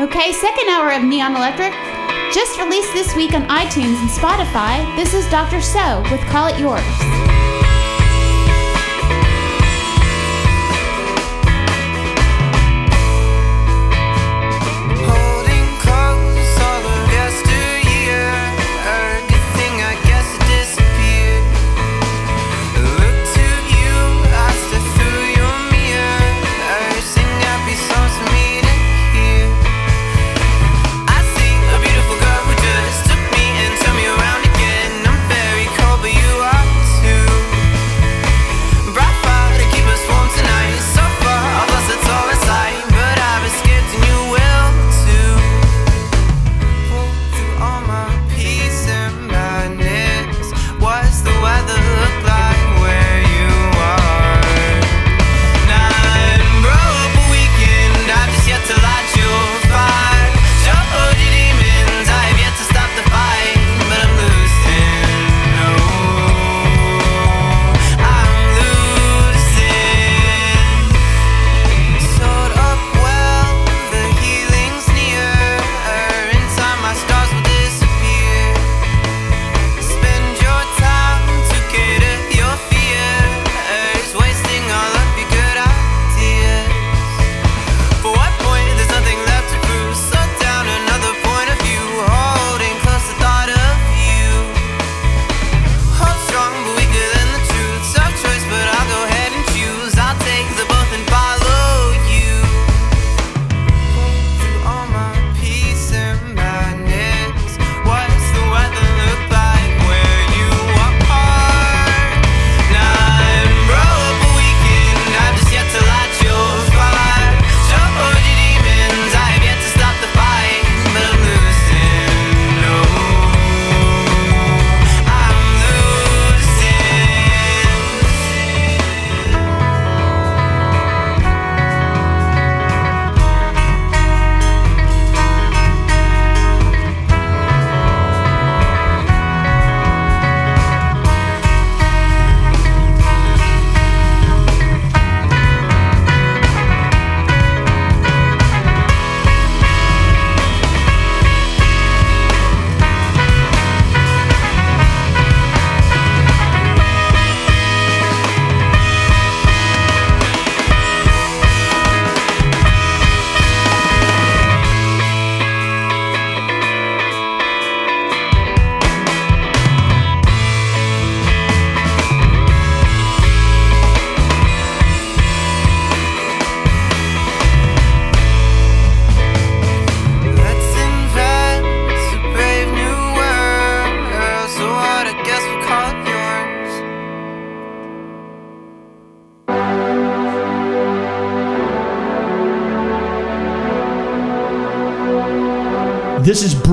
Okay, second hour of Neon Electric. Just released this week on iTunes and Spotify, this is Dr. So with Call It Yours.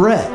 bread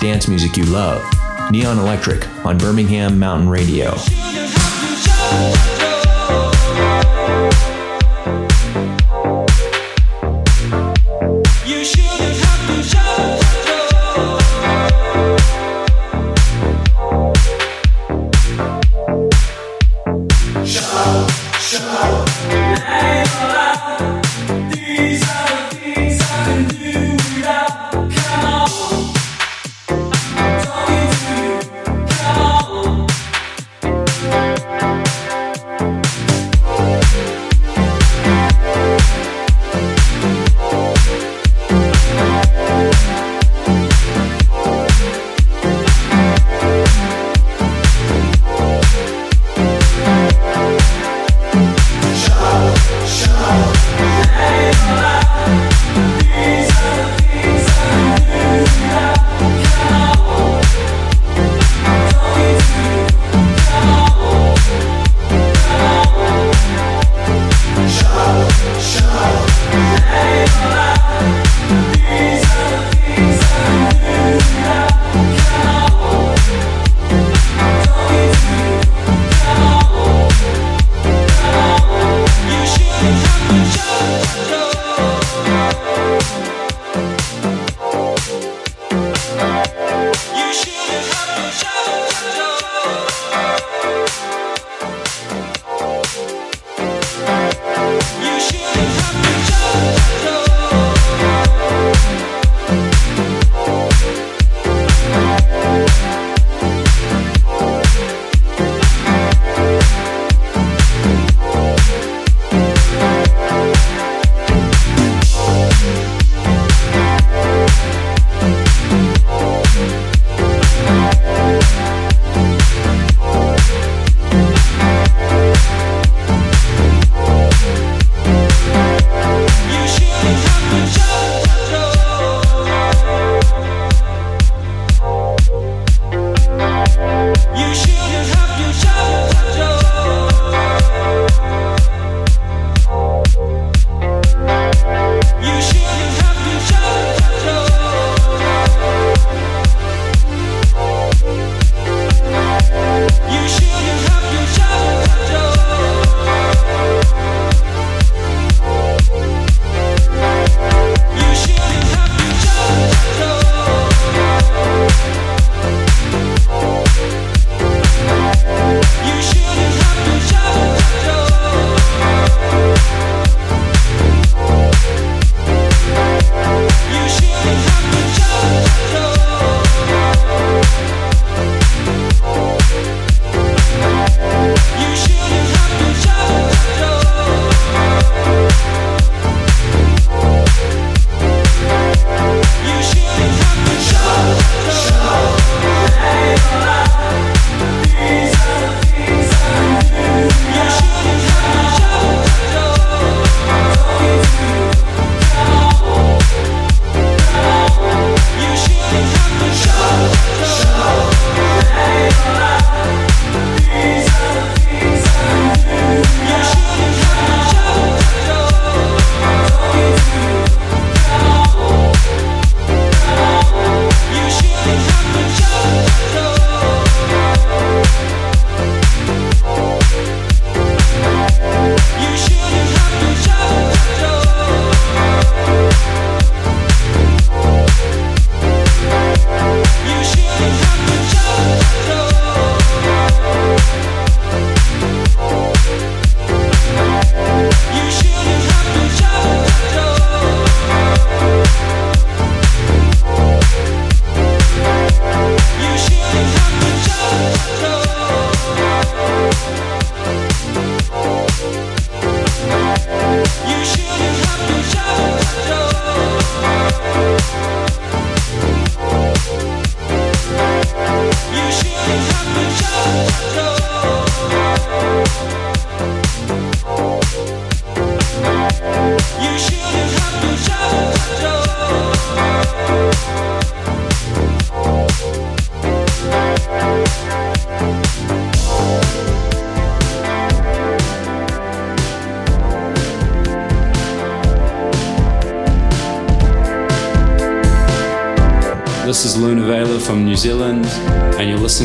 dance music you love. Neon Electric on Birmingham Mountain Radio.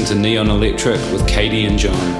To Neon Electric with Katie and John.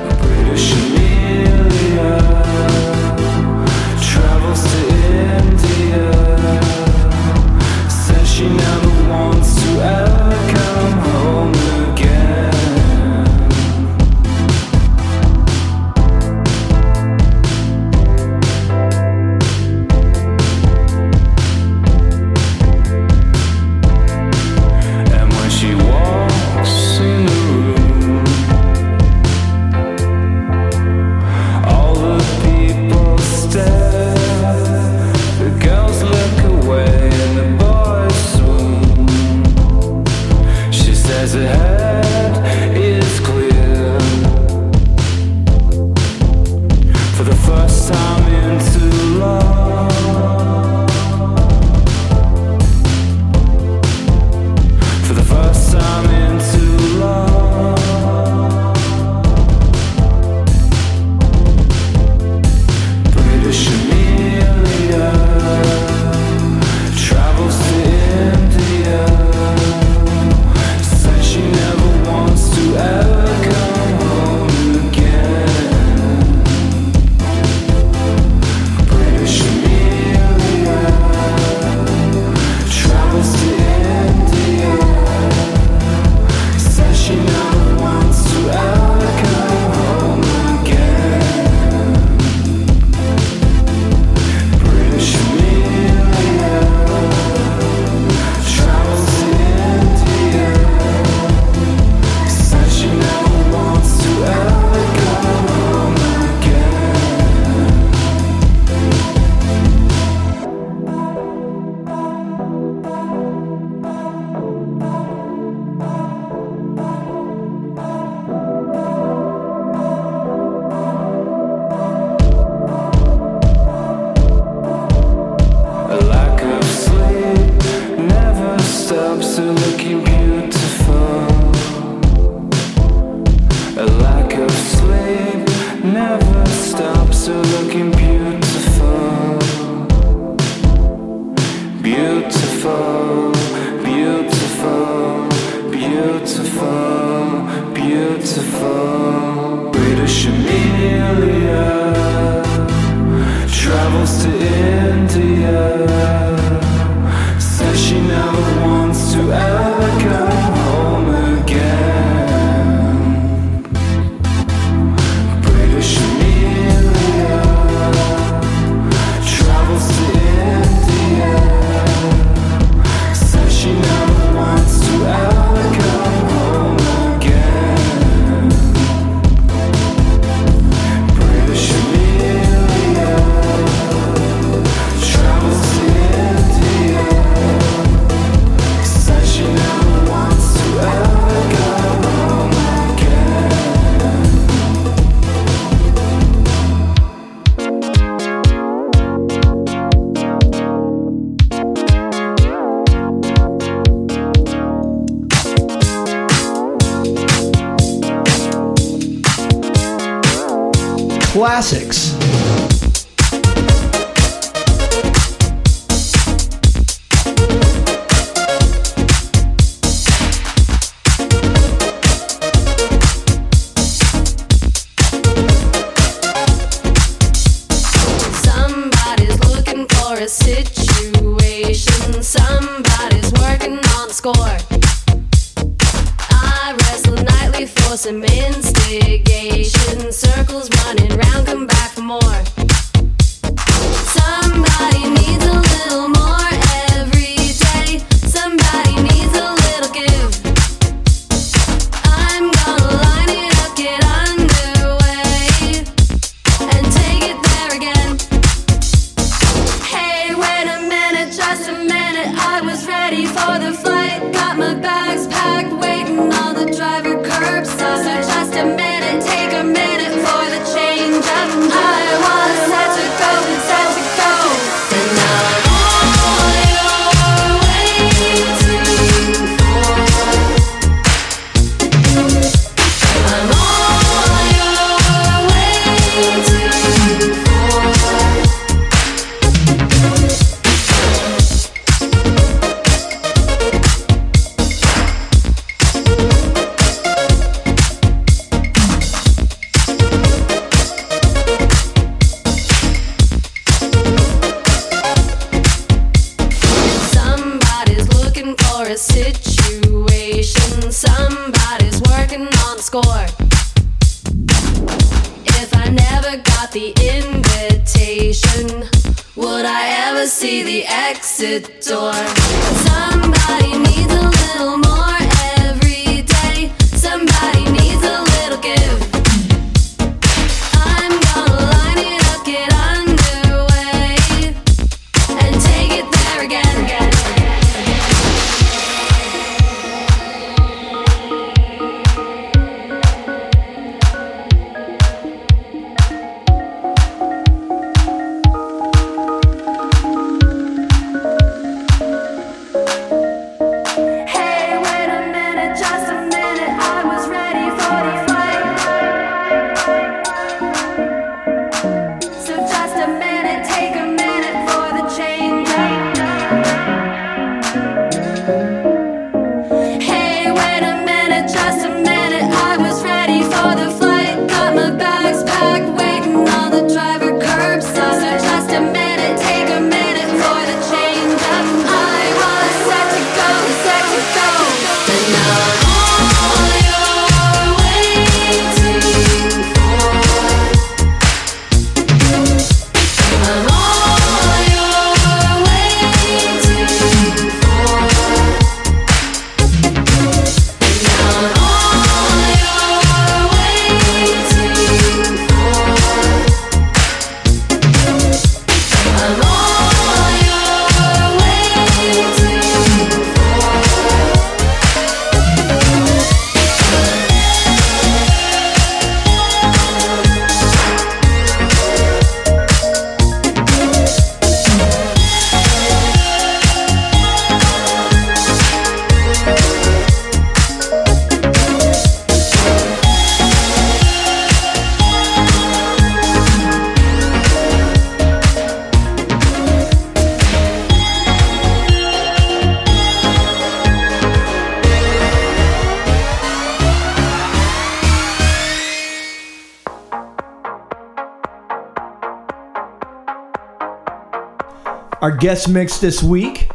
Our guest mix this week,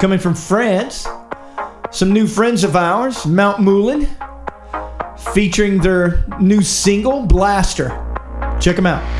coming from France, some new friends of ours, Mount Moulin, featuring their new single, Blaster. Check them out.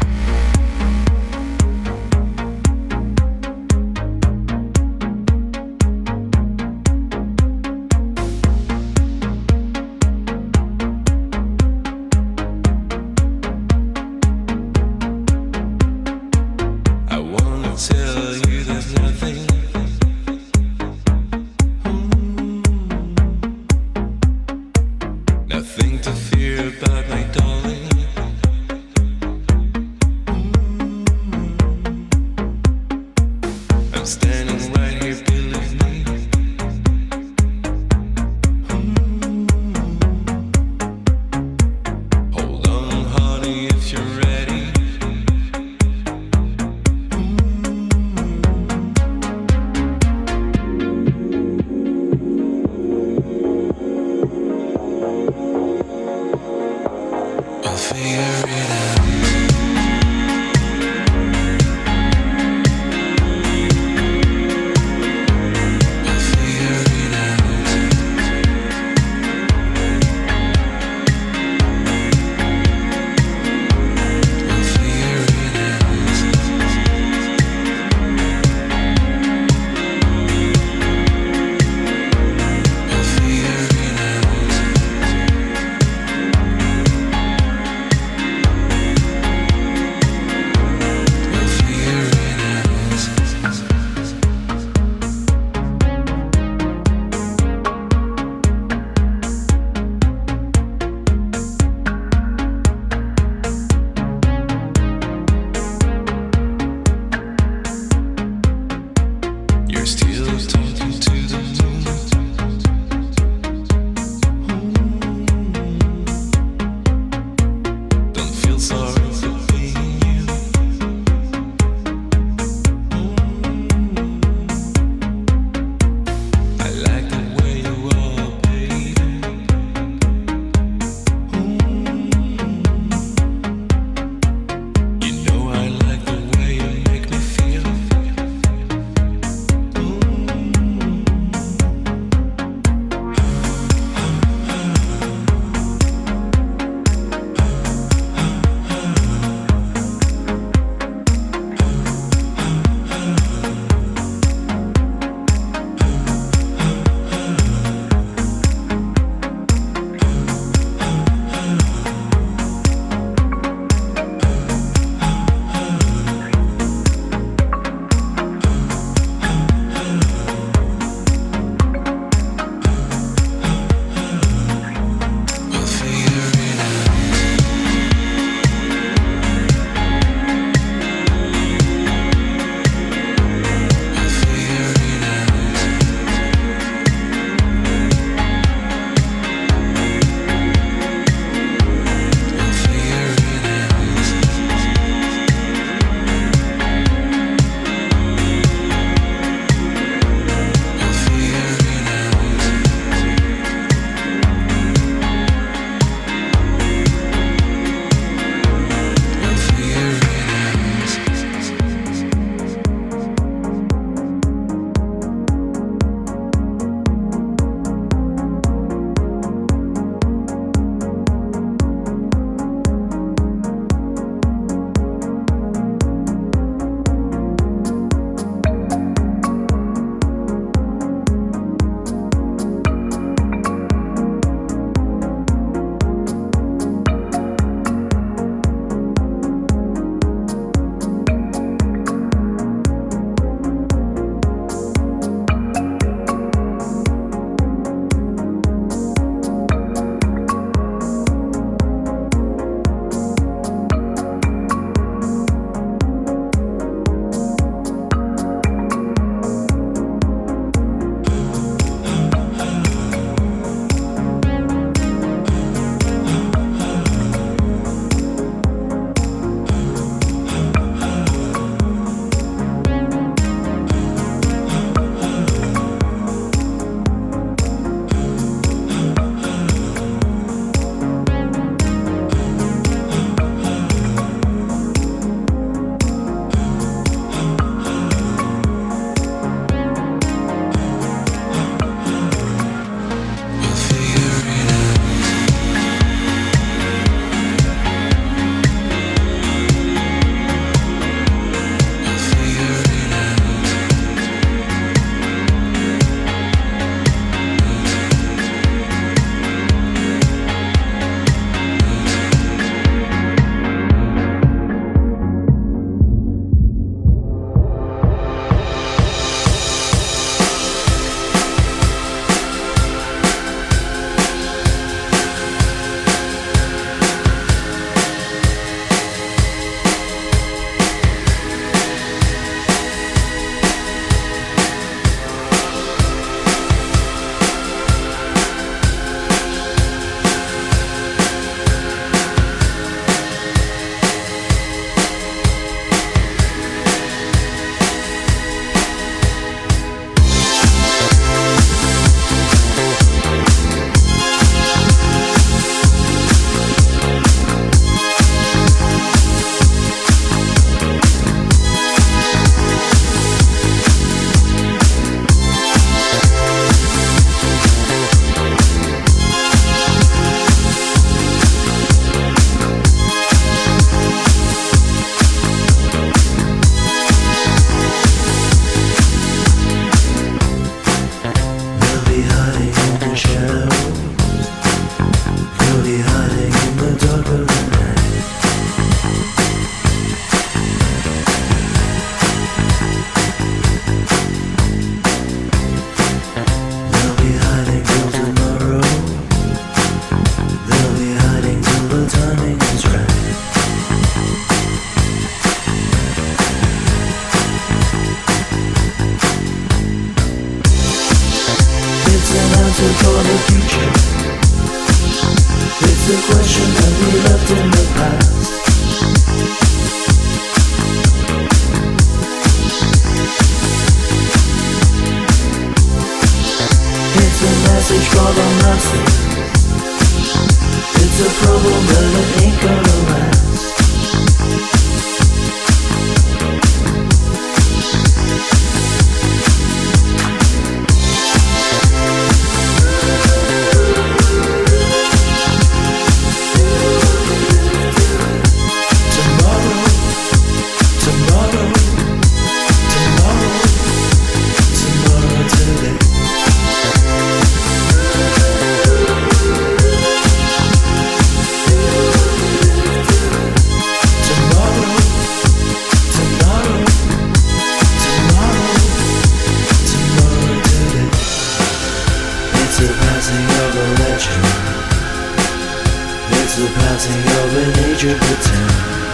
Passing over nature pretend.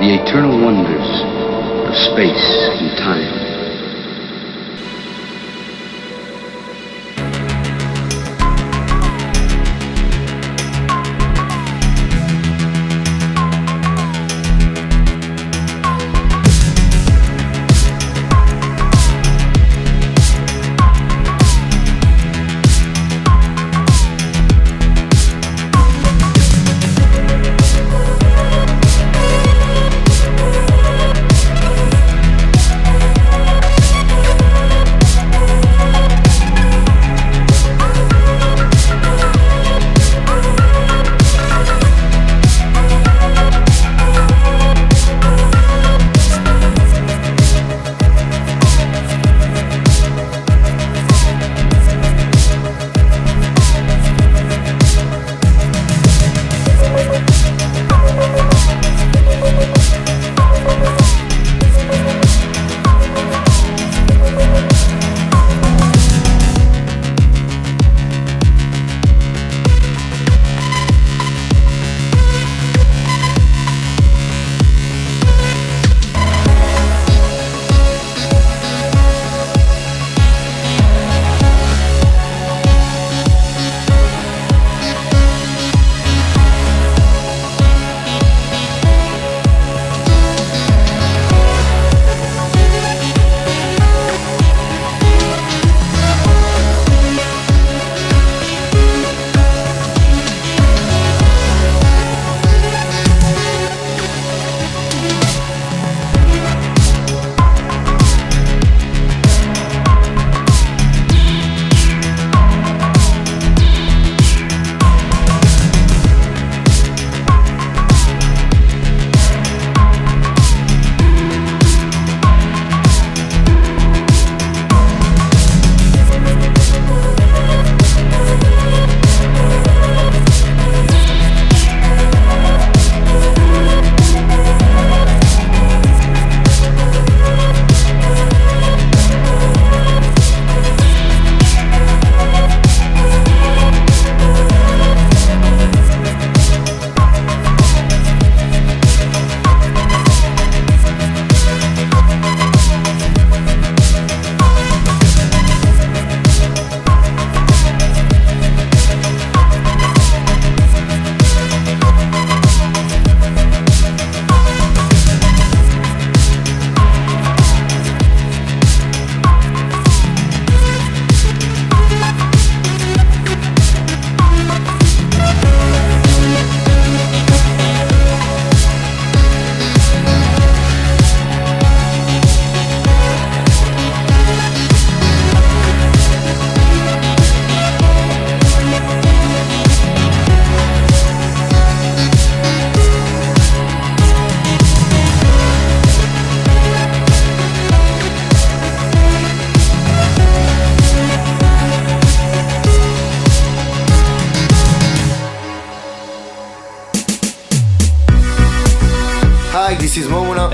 the eternal wonders of space and time.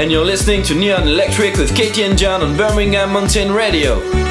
and you're listening to Neon Electric with Katie and John on Birmingham Mountain Radio.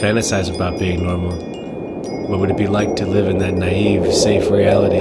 fantasize about being normal. What would it be like to live in that naive, safe reality?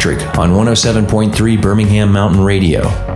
Electric on 107.3 Birmingham Mountain Radio.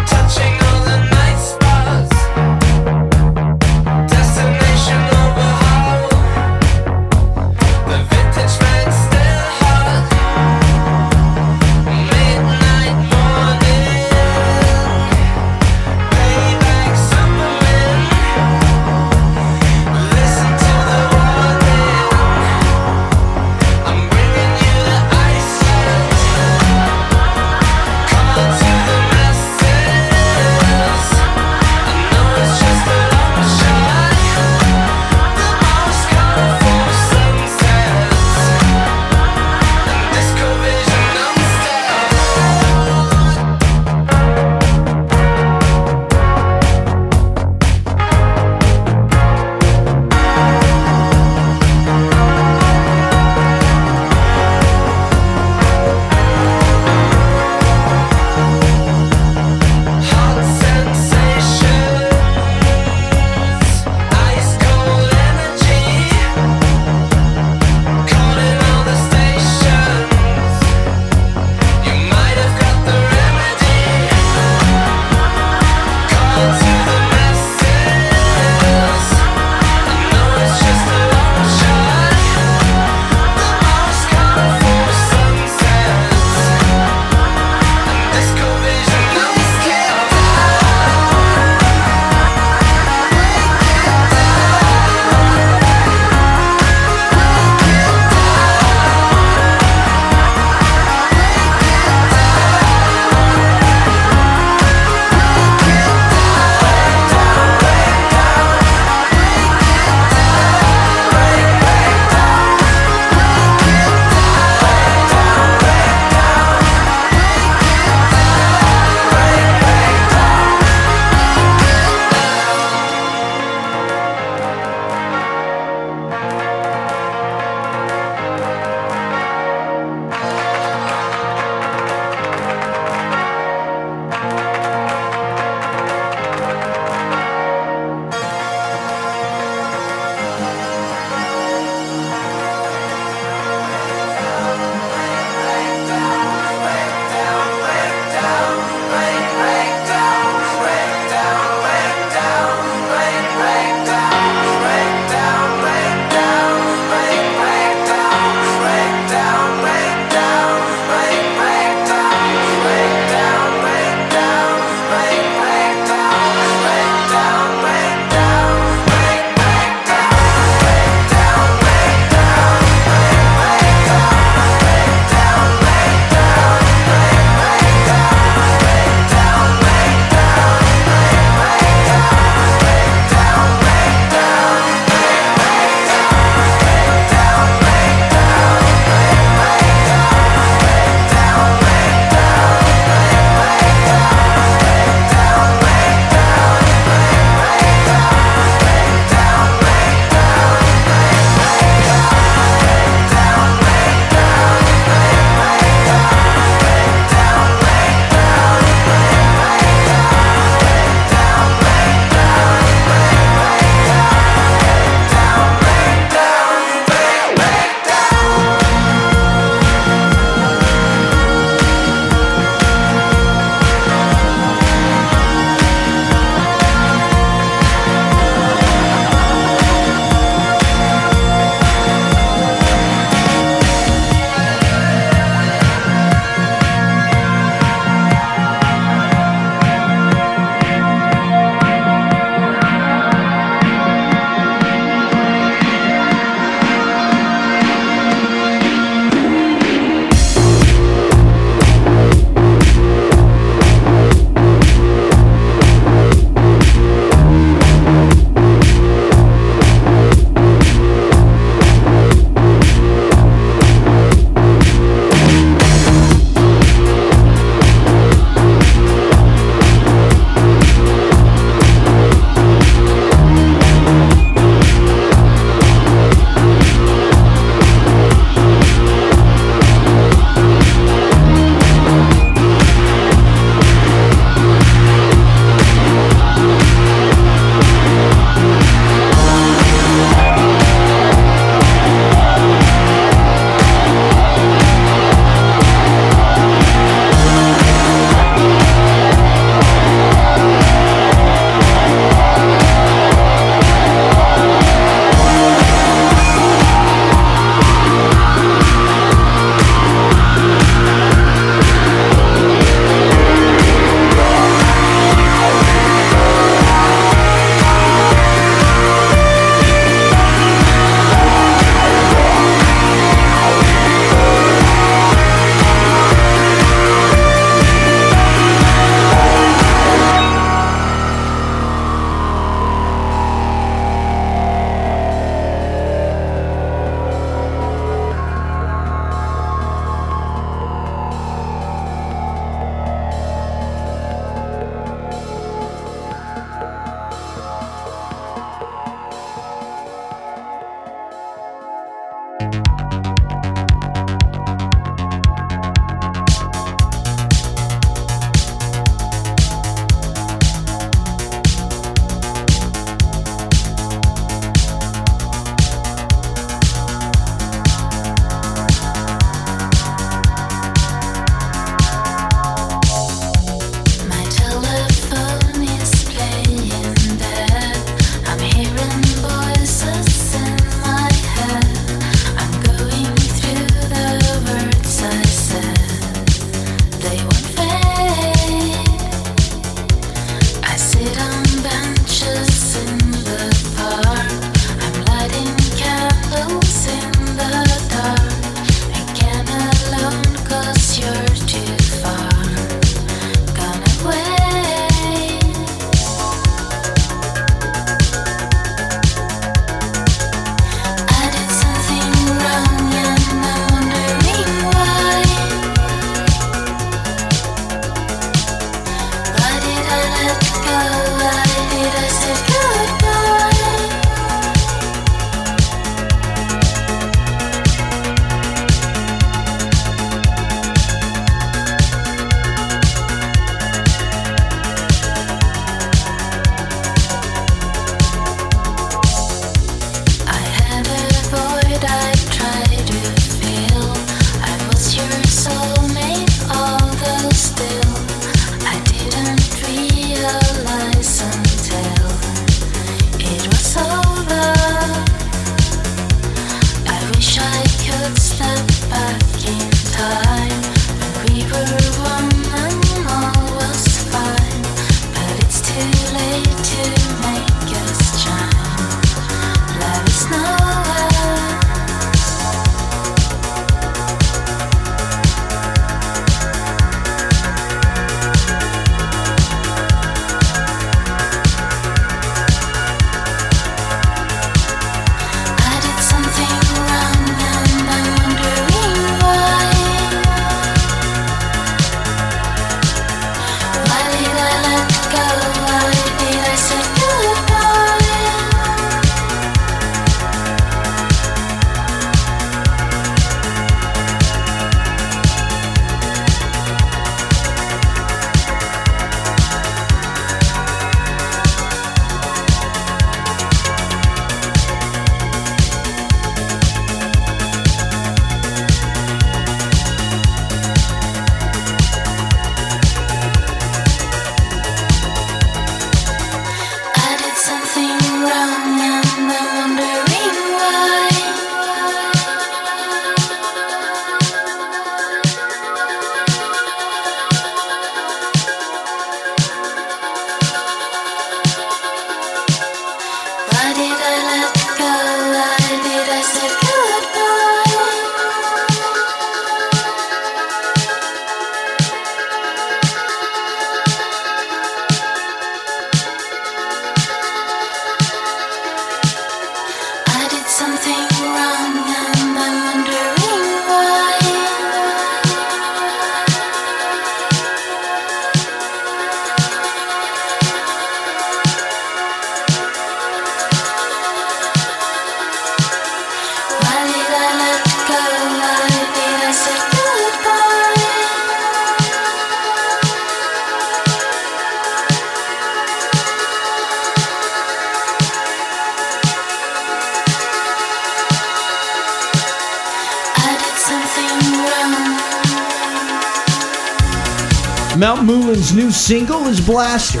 Single is Blaster.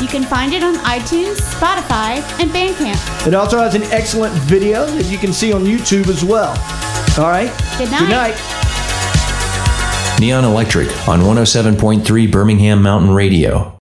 You can find it on iTunes, Spotify, and Bandcamp. It also has an excellent video that you can see on YouTube as well. All right? Good night. Good night. Neon Electric on 107.3 Birmingham Mountain Radio.